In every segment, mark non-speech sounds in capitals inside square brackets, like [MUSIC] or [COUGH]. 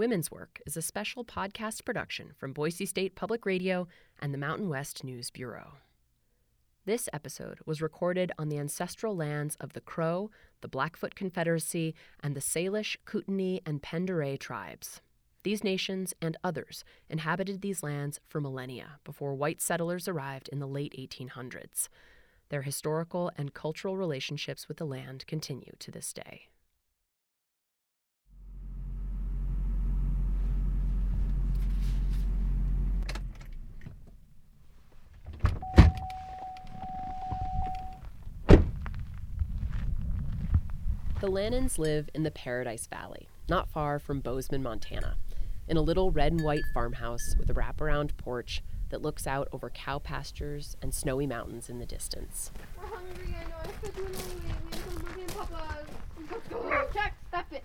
Women's Work is a special podcast production from Boise State Public Radio and the Mountain West News Bureau. This episode was recorded on the ancestral lands of the Crow, the Blackfoot Confederacy, and the Salish, Kootenai, and Pend Oreille tribes. These nations and others inhabited these lands for millennia before white settlers arrived in the late 1800s. Their historical and cultural relationships with the land continue to this day. The Lannans live in the Paradise Valley, not far from Bozeman, Montana, in a little red and white farmhouse with a wraparound porch that looks out over cow pastures and snowy mountains in the distance. We're hungry, I know. I said were hungry. We have some monkey and Papa's. Let's. Check, stop it.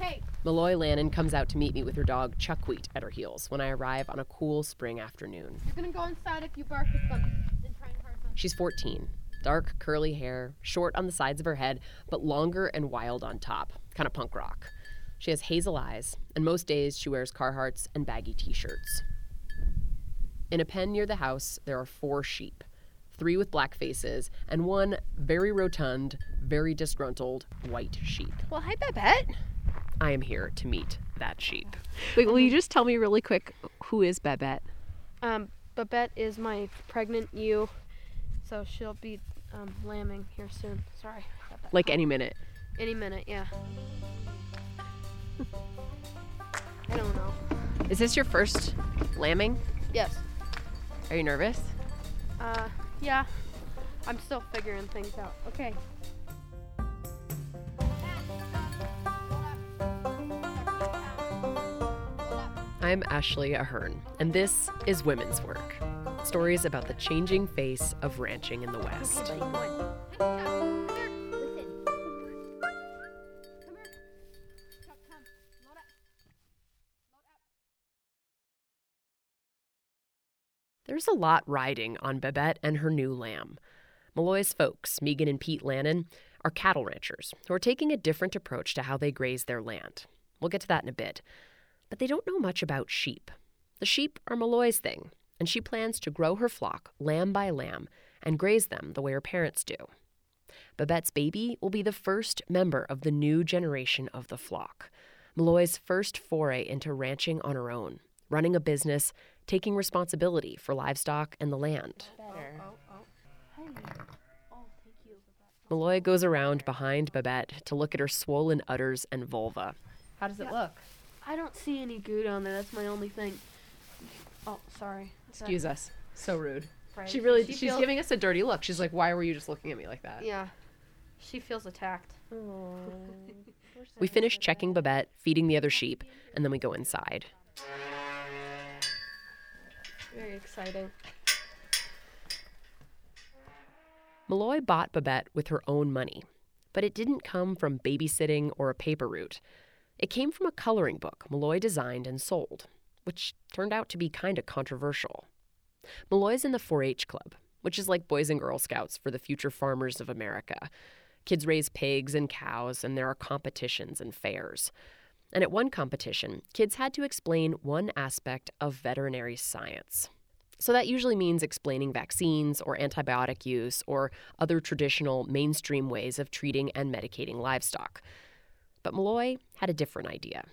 Hey, Maloi Lannan comes out to meet me with her dog Chuckwheat at her heels when I arrive on a cool spring afternoon. you're gonna go inside if you bark at them. And try and hurt them. She's 14, dark curly hair, short on the sides of her head, but longer and wild on top, kind of punk rock. She has hazel eyes, and most days she wears Carhartts and baggy t shirts. In a pen near the house, there are four sheep three with black faces, and one very rotund, very disgruntled white sheep. Well, hi, Babette. I am here to meet that sheep. Wait, will you just tell me really quick who is Babette? Um, Babette is my pregnant ewe, so she'll be um, lambing here soon. Sorry. Like any minute. Any minute, yeah. [LAUGHS] I don't know. Is this your first lambing? Yes. Are you nervous? Uh, yeah. I'm still figuring things out. Okay. I'm Ashley Ahern, and this is Women's Work stories about the changing face of ranching in the West. There's a lot riding on Babette and her new lamb. Maloi's folks, Megan and Pete Lannan, are cattle ranchers who are taking a different approach to how they graze their land. We'll get to that in a bit. But they don't know much about sheep. The sheep are Maloi's thing, and she plans to grow her flock lamb by lamb and graze them the way her parents do. Babette's baby will be the first member of the new generation of the flock. Maloi's first foray into ranching on her own, running a business, taking responsibility for livestock and the land. Maloi goes around behind Babette to look at her swollen udders and vulva. How does it look? I don't see any good on there. That's my only thing. Oh, sorry. Excuse us. So rude. Right. She really, She she's feels- giving us a dirty look. She's like, why were you just looking at me like that? Yeah. She feels attacked. [LAUGHS] We finish checking Babette, feeding the other sheep, and then we go inside. Very exciting. Maloi bought Babette with her own money, but it didn't come from babysitting or a paper route. It came from a coloring book Maloi designed and sold, which turned out to be kind of controversial. Maloi's in the 4 H Club, which is like Boys and Girl Scouts for the future farmers of America. Kids raise pigs and cows, and there are competitions and fairs. And at one competition, kids had to explain one aspect of veterinary science. So that usually means explaining vaccines or antibiotic use or other traditional mainstream ways of treating and medicating livestock. But Maloi had a different idea.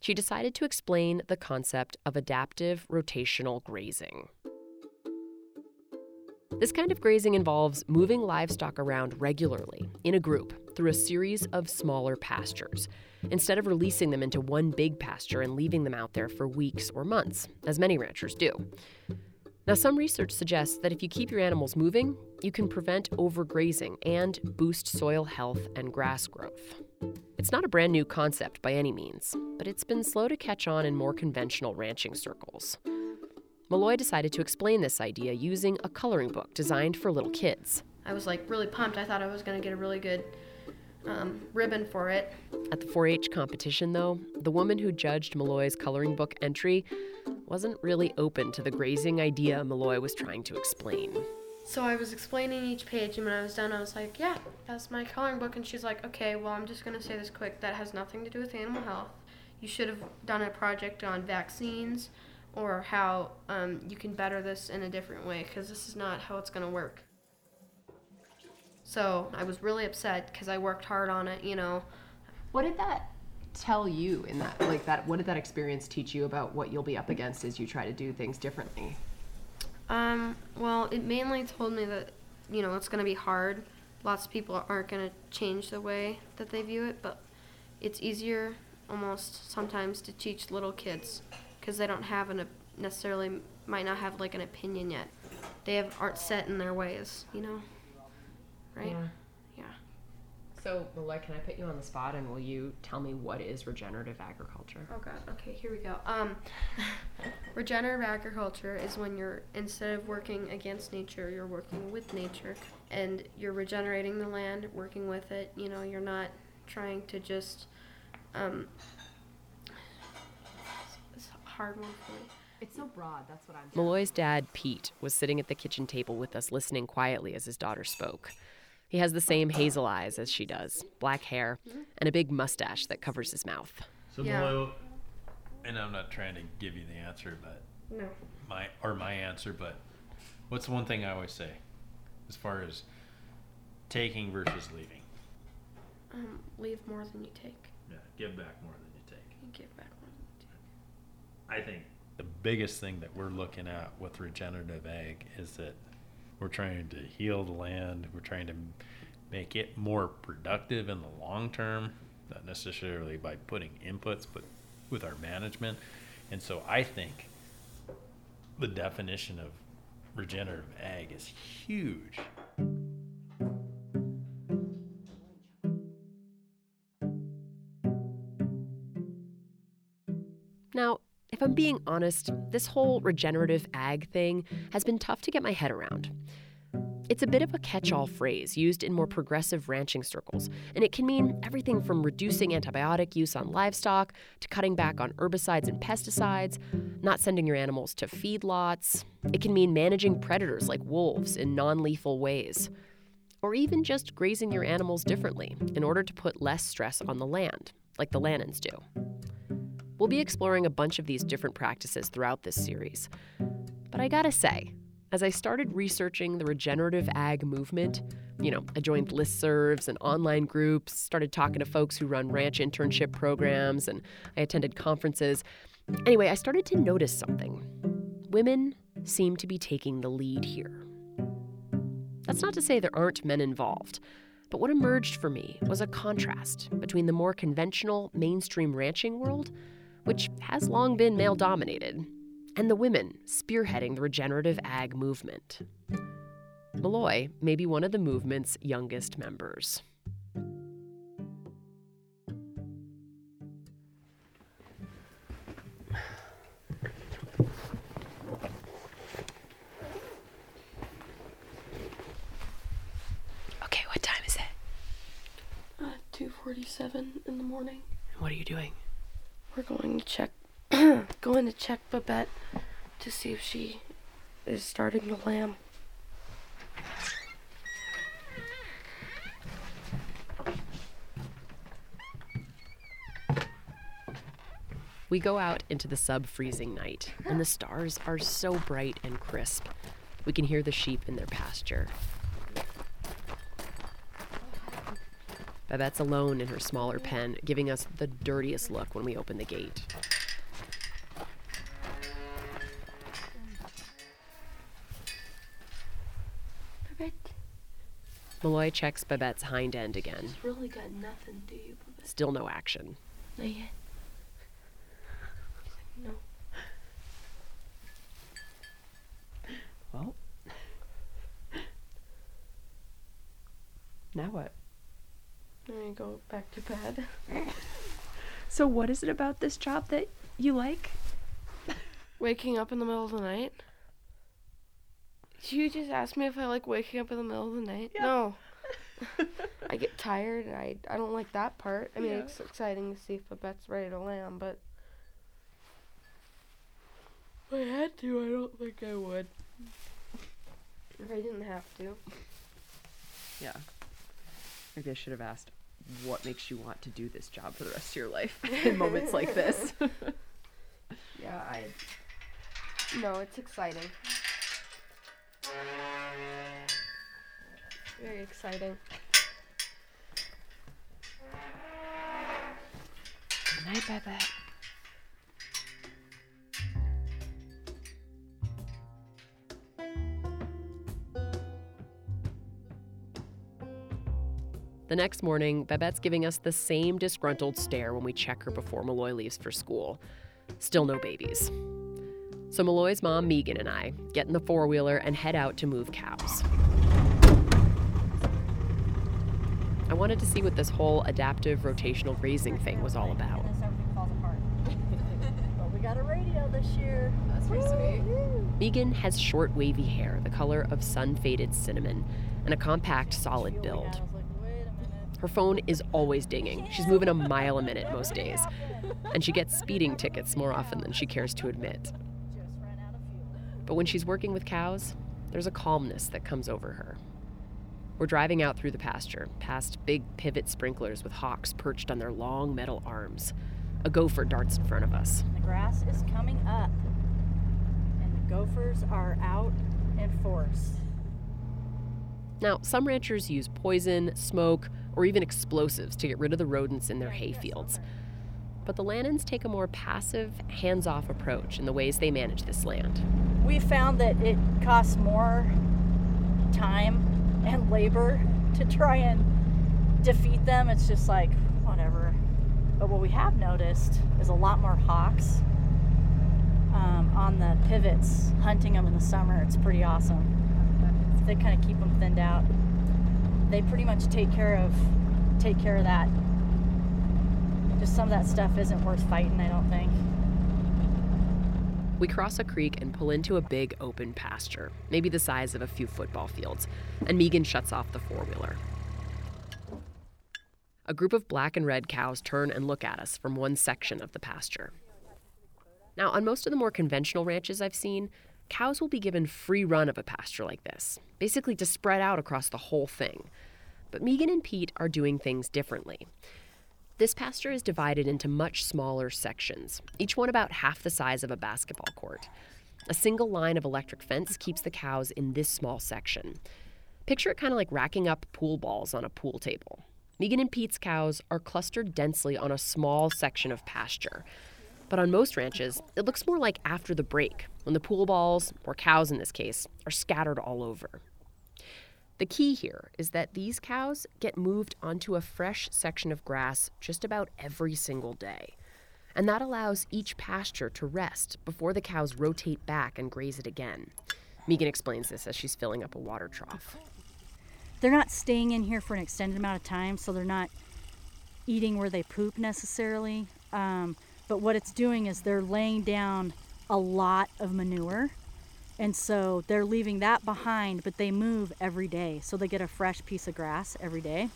She decided to explain the concept of adaptive rotational grazing. This kind of grazing involves moving livestock around regularly in a group through a series of smaller pastures, instead of releasing them into one big pasture and leaving them out there for weeks or months, as many ranchers do. Now, some research suggests that if you keep your animals moving, you can prevent overgrazing and boost soil health and grass growth. It's not a brand new concept by any means, but it's been slow to catch on in more conventional ranching circles. Maloi decided to explain this idea using a coloring book designed for little kids. I was like really pumped. I thought I was gonna get a really good um, ribbon for it. At the 4 H competition, though, the woman who judged Maloi's coloring book entry wasn't really open to the grazing idea Maloi was trying to explain. So I was explaining each page, and when I was done, I was like, "Yeah, that's my coloring book." And she's like, "Okay, well, I'm just gonna say this quick. That has nothing to do with animal health. you should have done a project on vaccines or how um, you can better this in a different way because this is not how it's going to work. So I was really upset because I worked hard on it, you know. What did that tell you in that like that what did that experience teach you about what you'll be up against as you try to do things differently? Um, well, it mainly told me that, you know, it's going to be hard. Lots of people aren't going to change the way that they view it, but it's easier almost sometimes to teach little kids because they don't have an necessarily might not have like an opinion yet. They have aren't set in their ways, you know. Right? Yeah. So, Maloi, can I put you on the spot and will you tell me what is regenerative agriculture? Oh god. Okay, here we go. Um, [LAUGHS] regenerative agriculture is when you're instead of working against nature, you're working with nature, and you're regenerating the land, working with it. You know, you're not trying to just. Um, it's a hard one for me. It's so broad, that's what I'm Maloi's dad, Pete, was sitting at the kitchen table with us, listening quietly as his daughter spoke. He has the same hazel eyes as she does, black hair, and a big mustache that covers his mouth. So Yeah. Maloi, and I'm not trying to give you the answer, but No. my or my answer, but what's the one thing I always say, as far as taking versus leaving? Um, leave more than you take. Yeah, give back more than you take. And give back more than you take. I think the biggest thing that we're looking at with regenerative ag is that we're trying to heal the land. We're trying to make it more productive in the long term, not necessarily by putting inputs, but with our management. And so I think the definition of regenerative ag is huge. Being honest, this whole regenerative ag thing has been tough to get my head around. It's a bit of a catch all phrase used in more progressive ranching circles, and it can mean everything from reducing antibiotic use on livestock to cutting back on herbicides and pesticides, not sending your animals to feedlots. It can mean managing predators like wolves in non lethal ways, or even just grazing your animals differently in order to put less stress on the land, like the Lannans do. We'll be exploring a bunch of these different practices throughout this series. But I gotta say, as I started researching the regenerative ag movement, you know, I joined listservs and online groups, started talking to folks who run ranch internship programs, and I attended conferences. Anyway, I started to notice something. Women seem to be taking the lead here. That's not to say there aren't men involved, but what emerged for me was a contrast between the more conventional mainstream ranching world which has long been male dominated, and the women spearheading the regenerative ag movement. Maloi may be one of the movement's youngest members. Okay, what time is it? Uh, 2:47 in the morning. What are you doing? We're going to check [CLEARS THROAT] going to check Babette to see if she is starting to lamb. We go out into the sub freezing night, and the stars are so bright and crisp. We can hear the sheep in their pasture. Babette's alone in her smaller pen, giving us the dirtiest look when we open the gate. Babette, Maloi checks Babette's hind end again. it's really got nothing, do you, Babette? Still no action. Not yet. No. Well, now what? Then I go back to bed. So, what is it about this job that you like? Waking up in the middle of the night. You just asked me if I like waking up in the middle of the night. No. [LAUGHS] I get tired. and I I don't like that part. I mean, Yeah. it's exciting to see if a bet's ready to land, but if I had to, I don't think I would. If I didn't have to. Yeah. Maybe I should have asked what makes you want to do this job for the rest of your life [LAUGHS] in moments like this. [LAUGHS] Yeah, I. No, it's exciting. Very exciting. Good night, Babette. The next morning, Babette's giving us the same disgruntled stare when we check her before Maloi leaves for school. Still no babies. So Maloi's mom, Megan, and I get in the four wheeler and head out to move cows. I wanted to see what this whole adaptive rotational grazing thing was all about. Unless everything falls apart. [LAUGHS] but we got a radio this year. That's pretty sweet. Megan has short, wavy hair, the color of sun faded cinnamon, and a compact, solid build. I was like, wait a minute. Her phone is always dinging. She's moving a mile a minute most days. And she gets speeding tickets more often than she cares to admit. Just ran out of fuel. But when she's working with cows, there's a calmness that comes over her. We're driving out through the pasture, past big pivot sprinklers with hawks perched on their long metal arms. A gopher darts in front of us. The grass is coming up. And the gophers are out in force. Now, some ranchers use poison, smoke, or even explosives to get rid of the rodents in their hay fields. But the Lannans take a more passive, hands off approach in the ways they manage this land. We found that it costs more time and labor to try and defeat them. It's just like, whatever. But what we have noticed is a lot more hawks um, on the pivots, hunting them in the summer. It's pretty awesome. They kind of keep them thinned out. They pretty much take care of take care of that. Just some of that stuff isn't worth fighting, I don't think. We cross a creek and pull into a big open pasture, maybe the size of a few football fields, and Megan shuts off the four wheeler. A group of black and red cows turn and look at us from one section of the pasture. Now, on most of the more conventional ranches I've seen, cows will be given free run of a pasture like this, basically to spread out across the whole thing. But Megan and Pete are doing things differently. This pasture is divided into much smaller sections, each one about half the size of a basketball court. A single line of electric fence keeps the cows in this small section. Picture it kind of like racking up pool balls on a pool table. Megan and Pete's cows are clustered densely on a small section of pasture. But on most ranches, it looks more like after the break, when the pool balls, or cows in this case, are scattered all over. The key here is that these cows get moved onto a fresh section of grass just about every single day. And that allows each pasture to rest before the cows rotate back and graze it again. Megan explains this as she's filling up a water trough. they're not staying in here for an extended amount of time, so they're not eating where they poop necessarily. Um, but what it's doing is they're laying down a lot of manure. And so they're leaving that behind, but they move every day. So they get a fresh piece of grass every day.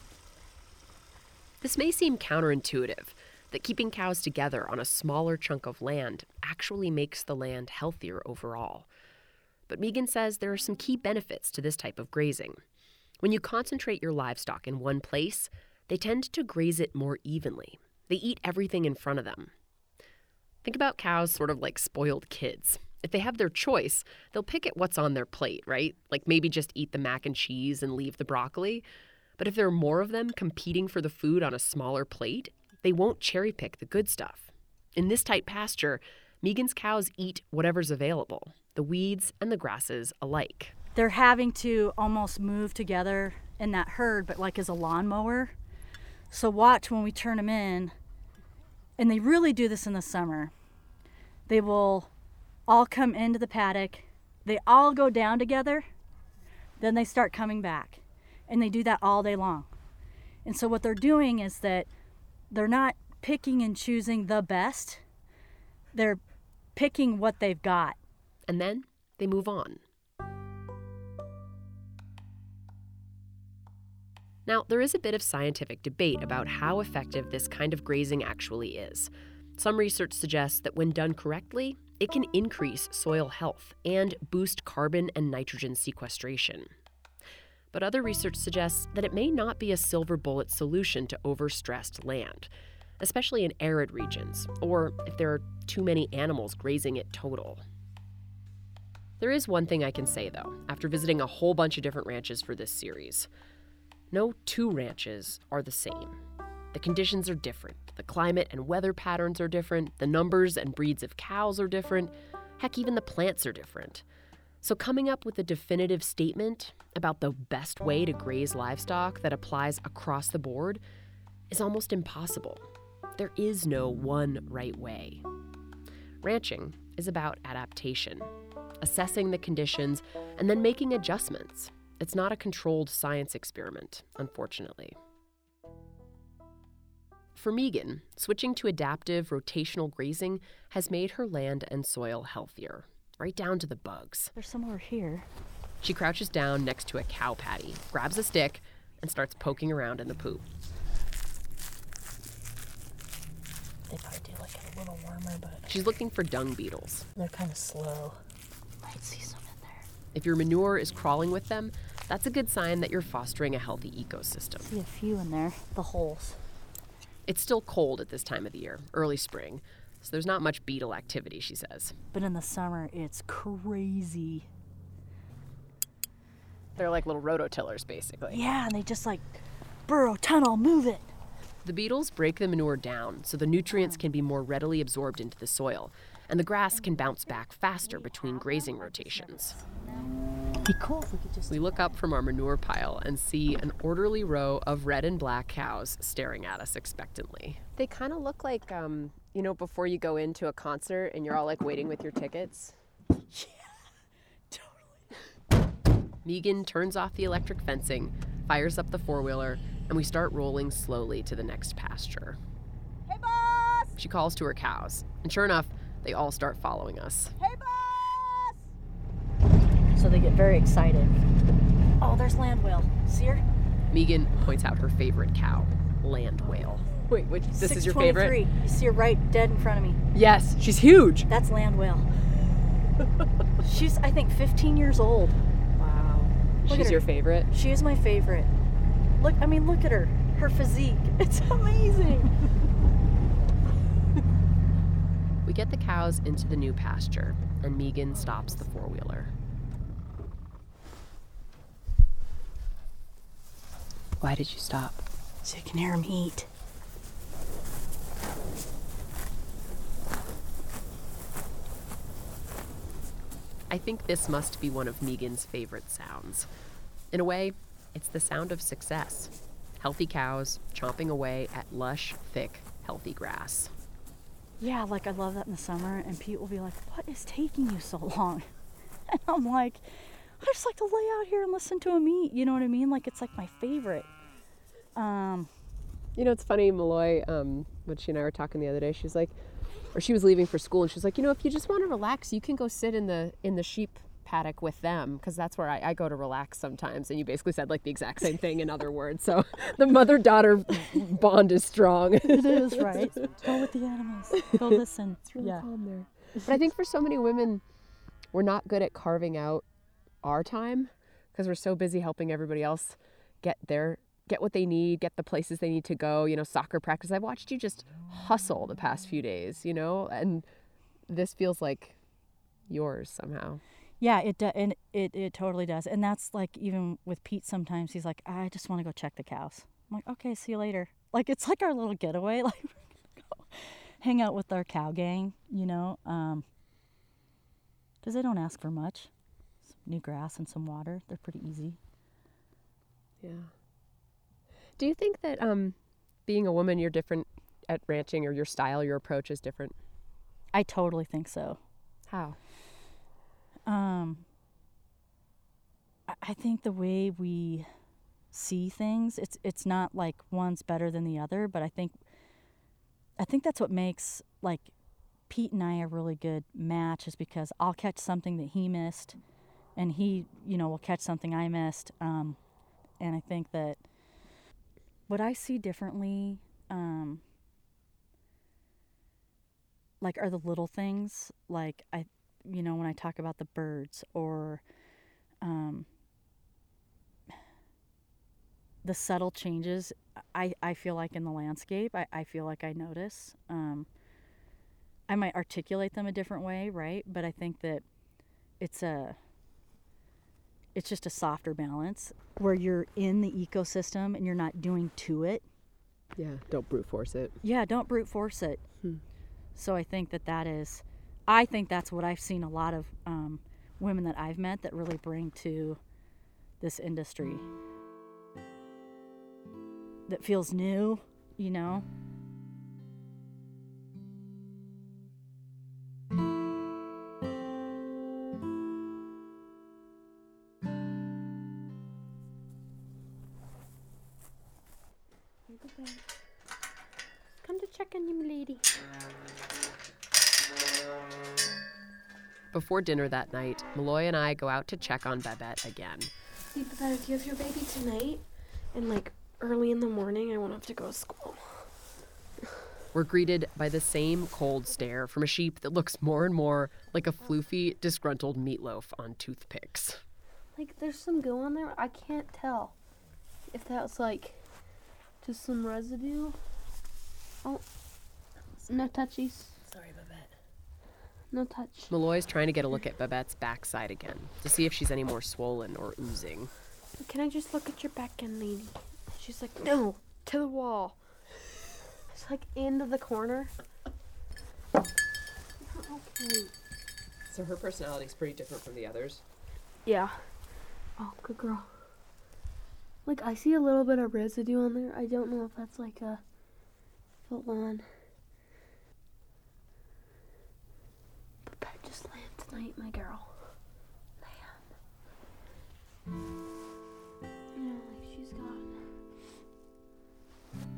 This may seem counterintuitive that keeping cows together on a smaller chunk of land actually makes the land healthier overall. But Megan says there are some key benefits to this type of grazing. When you concentrate your livestock in one place, they tend to graze it more evenly. They eat everything in front of them. Think about cows sort of like spoiled kids. If they have their choice, they'll pick at what's on their plate, right? Like maybe just eat the mac and cheese and leave the broccoli. But if there are more of them competing for the food on a smaller plate, they won't cherry pick the good stuff. In this tight pasture, Megan's cows eat whatever's available, the weeds and the grasses alike. They're having to almost move together in that herd, but like as a lawnmower. So watch when we turn them in, and they really do this in the summer. They will all come into the paddock, they all go down together, then they start coming back. And they do that all day long. And so what they're doing is that they're not picking and choosing the best, they're picking what they've got. And then they move on. Now, there is a bit of scientific debate about how effective this kind of grazing actually is. Some research suggests that when done correctly, it can increase soil health and boost carbon and nitrogen sequestration. But other research suggests that it may not be a silver bullet solution to overstressed land, especially in arid regions, or if there are too many animals grazing it total. There is one thing I can say, though, after visiting a whole bunch of different ranches for this series. No two ranches are the same. The conditions are different, the climate and weather patterns are different, the numbers and breeds of cows are different, heck, even the plants are different. So, coming up with a definitive statement about the best way to graze livestock that applies across the board is almost impossible. There is no one right way. Ranching is about adaptation, assessing the conditions, and then making adjustments. It's not a controlled science experiment, unfortunately. For Megan, switching to adaptive rotational grazing has made her land and soil healthier, right down to the bugs. There's some over here. She crouches down next to a cow patty, grabs a stick, and starts poking around in the poop. They probably do like it a little warmer, but She's looking for dung beetles. they're kind of slow. Might see some in there. If your manure is crawling with them, that's a good sign that you're fostering a healthy ecosystem. See a few in there. The holes. It's still cold at this time of the year, early spring, so there's not much beetle activity, she says. But in the summer, it's crazy. They're like little rototillers, basically. Yeah, and they just like burrow, tunnel, move it. The beetles break the manure down so the nutrients oh. can be more readily absorbed into the soil, and the grass can bounce back faster between grazing rotations. Be cool if we could just. We look up from our manure pile and see an orderly row of red and black cows staring at us expectantly. They kind of look like, um, you know, before you go into a concert and you're all like waiting with your tickets. Yeah, [LAUGHS] totally. Megan turns off the electric fencing, fires up the four wheeler, and we start rolling slowly to the next pasture. Hey, boss! She calls to her cows, and sure enough, they all start following us. Hey, boss! So they get very excited. Oh, there's land whale. See her? Megan points out her favorite cow, land whale. Wait, which this is your favorite? 623. You see her right dead in front of me. Yes, she's huge. That's land whale. [LAUGHS] She's, I think, 15 years old. Wow. Look at she's your favorite. She is my favorite. Look, I mean, look at her. Her physique. [LAUGHS] It's amazing. [LAUGHS] We get the cows into the new pasture, and Megan stops the four wheeler. Why did you stop? so you can hear him eat. I think this must be one of Megan's favorite sounds. In a way, it's the sound of success. Healthy cows chomping away at lush, thick, healthy grass. Yeah, like I love that in the summer, and Pete will be like, "What is taking you so long?" [LAUGHS] And I'm like, "I just like to lay out here and listen to him eat." You know what I mean? Like it's like my favorite. Um, You know, it's funny, Maloi, um, when she and I were talking the other day, she was like, or she was leaving for school, and she was like, you know, if you just want to relax, you can go sit in the in the sheep paddock with them, because that's where I, I go to relax sometimes. And you basically said like the exact same thing in other [LAUGHS] words. So the mother daughter bond is strong. it is right. [LAUGHS] Go with the animals. Go listen. It's really yeah. calm there. But I think for so many women, we're not good at carving out our time because we're so busy helping everybody else get their get what they need, get the places they need to go. You know, soccer practice. I've watched you just hustle the past few days. You know, and this feels like yours somehow. Yeah, it do, and it it totally does. And that's like even with Pete sometimes he's like, I just want to go check the cows. I'm like, okay, see you later. Like it's like our little getaway. [LAUGHS] Like hang out with our cow gang, you know, um, because they don't ask for much. New grass and some water. They're pretty easy. Yeah. Do you think that um, being a woman, you're different at ranching, or your style, your approach is different? I totally think so. How? Um, I- I think the way we see things, it's it's not like one's better than the other, but I think I think that's what makes like Pete and I a really good match is because I'll catch something that he missed, and he, you know, will catch something I missed. Um, and I think that what I see differently, um, like, are the little things. Like I, you know, when I talk about the birds or, um, the subtle changes I, I feel like in the landscape I, I feel like I notice. Um, I might articulate them a different way, right? But I think that it's a it's just a softer balance where you're in the ecosystem and you're not doing to it. Yeah, don't brute force it. Yeah, don't brute force it. So I think that that is, I think that's what I've seen a lot of um, women that I've met that really bring to this industry. That feels new, you know. Come to check on you, lady. Before dinner that night, Maloi and I go out to check on Babette again. Hey, Babette, if you have your baby tonight, and like early in the morning, I won't have to go to school. We're greeted by the same cold stare from a sheep that looks more and more like a floofy, disgruntled meatloaf on toothpicks. Like, there's some goo on there. I can't tell if that's like just some residue. Oh, no touchies. Sorry, Babette. No touch. Maloi's trying to get a look at Babette's backside again to see if she's any more swollen or oozing. Can I just look at your back end, lady? She's like, no, to the wall. It's like into the corner. Okay. So her personality's pretty different from the others. Yeah. Oh, good girl. Like I see a little bit of residue on there. I don't know if that's like a full on. But Pet just land tonight, my girl. Lamb. You know, like she's got.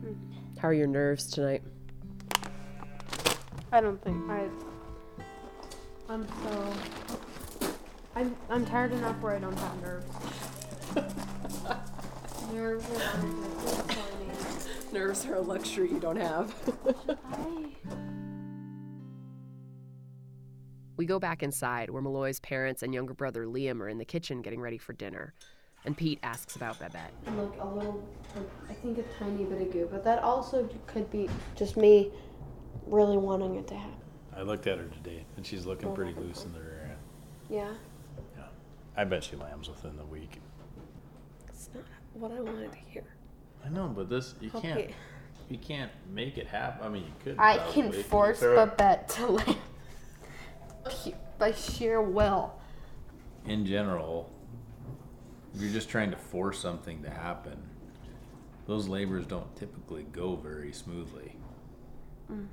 Hmm. How are your nerves tonight? I don't think I. I'm so. I'm I'm tired enough where I don't have nerves. [LAUGHS] nerves are not good for me. Nerves are a luxury you don't have. [LAUGHS] We go back inside where Maloi's parents and younger brother Liam are in the kitchen getting ready for dinner. And Pete asks about Babette. Look, a little, like, I think a tiny bit of goo, but that also could be just me really wanting it to happen. I looked at her today, and she's looking pretty loose in the rear end. Yeah, Yeah. I bet she lambs within the week. It's not what I wanted to hear. I know, but this you can't you can't make it happen. I mean, you could. I probably, can force throw it- Babette to [LAUGHS] land by sheer will. in general, if you're just trying to force something to happen, those labors don't typically go very smoothly. Mm.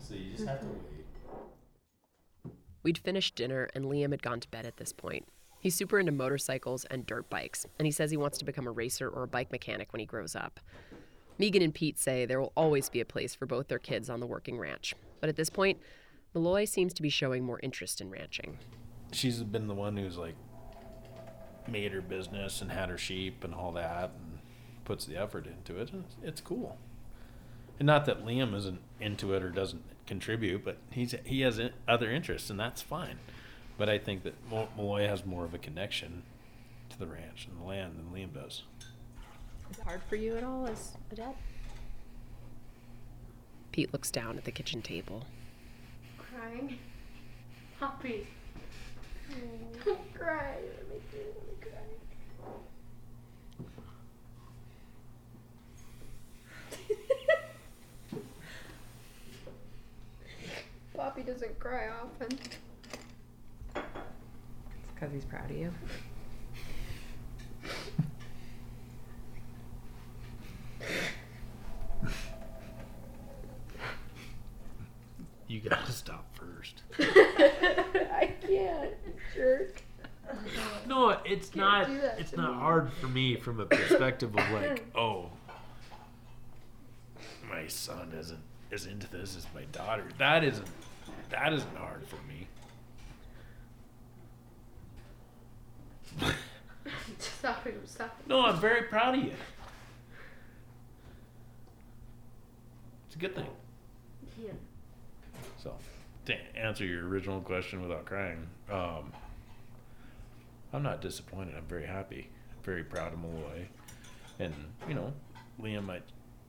So you just have to mm-hmm. wait. We'd finished dinner and Liam had gone to bed at this point. He's super into motorcycles and dirt bikes, and he says he wants to become a racer or a bike mechanic when he grows up. Megan and Pete say there will always be a place for both their kids on the working ranch. But at this point, Maloi seems to be showing more interest in ranching. She's been the one who's like made her business and had her sheep and all that, and puts the effort into it. It's cool. And not that Liam isn't into it or doesn't contribute, but he's he has other interests, and that's fine. But I think that Mo- Maloi has more of a connection to the ranch and the land than Liam does. Is it hard for you at all as a dad? Pete looks down at the kitchen table. Crying. Poppy. Don't cry. It makes me want to cry. [LAUGHS] Poppy doesn't cry often. It's because he's proud of you. You gotta stop first. [LAUGHS] I can't, jerk. No, it's not. do that It's to not me. hard for me from a perspective of like, [LAUGHS] oh, my son isn't as into this as my daughter. That isn't. That isn't hard for me. [LAUGHS] Stop him, stop him. No, I'm very proud of you. It's a good thing. Yeah. So, to answer your original question without crying, um, I'm not disappointed. I'm very happy. very proud of Maloi. And, you know, Liam might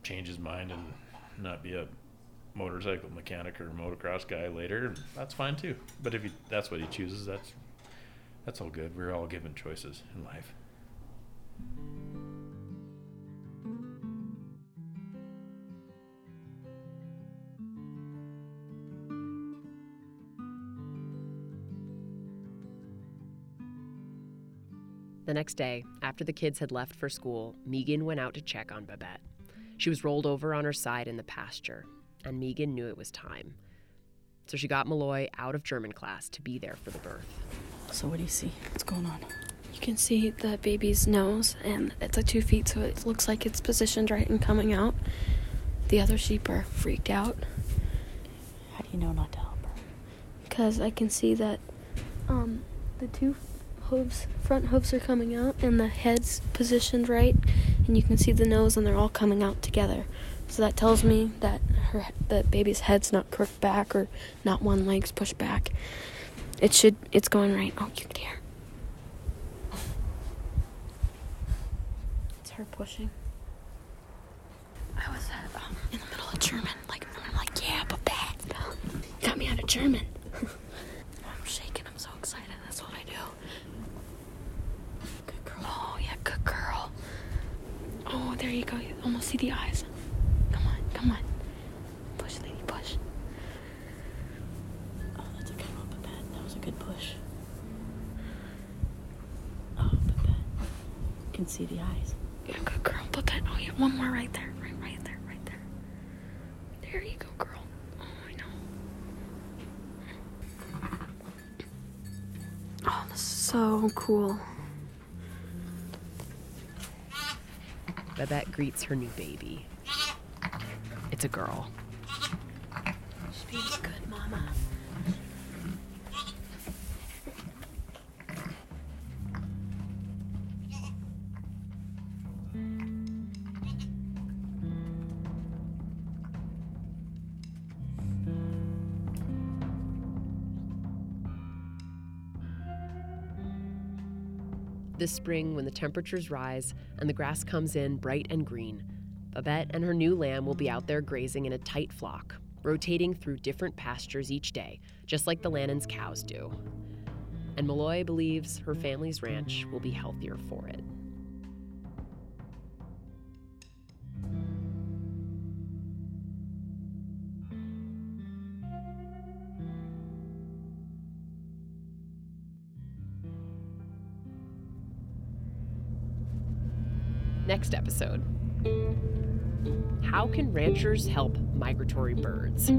change his mind and not be a motorcycle mechanic or motocross guy later. That's fine too. But if he, that's what he chooses, that's that's all good. We're all given choices in life. The next day, after the kids had left for school, Megan went out to check on Babette. She was rolled over on her side in the pasture, and Megan knew it was time. So she got Maloi out of German class to be there for the birth. So what do you see? What's going on? You can see the baby's nose, and it's like two feet, so it looks like it's positioned right and coming out. The other sheep are freaked out How do you know not to help her? because I can see that um, the two hooves, front hooves, are coming out, and the head's positioned right, and you can see the nose, and they're all coming out together. So that tells me that her, the baby's head's not crooked back or not one leg's pushed back. It should, it's going right. Oh, you can hear. It's her pushing. I was uh, um, in the middle of German, like I'm like, yeah, but bad. [LAUGHS] Got me out of German. [LAUGHS] I'm shaking. I'm so excited. That's what I do. Good girl. Oh yeah, good girl. Oh, there you go. You almost see the eyes. See the eyes. Yeah, good girl. Put that. Oh yeah, one more right there. Right, right there, right there. There you go, girl. Oh, I know. Oh, this is so cool. Babette greets her new baby. It's a girl. This baby's good, mama. This spring, when the temperatures rise and the grass comes in bright and green, Babette and her new lamb will be out there grazing in a tight flock, rotating through different pastures each day, just like the Lannan's cows do. And Maloi believes her family's ranch will be healthier for it. Next episode How can ranchers help migratory birds?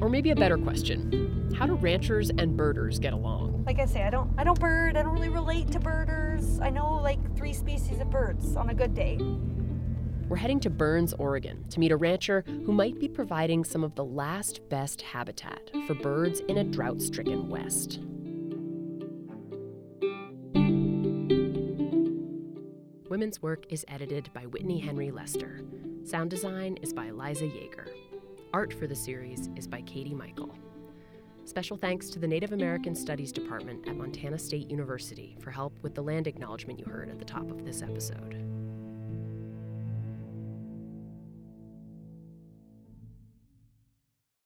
Or maybe a better question How do ranchers and birders get along? Like I say, I don't I don't bird, I don't really relate to birders. I know like three species of birds on a good day. We're heading to Burns, Oregon to meet a rancher who might be providing some of the last best habitat for birds in a drought stricken West. Women's Work is edited by Whitney Henry Lester. Sound design is by Liza Yeager. Art for the series is by Katie Michael. Special thanks to the Native American Studies Department at Montana State University for help with the land acknowledgement you heard at the top of this episode.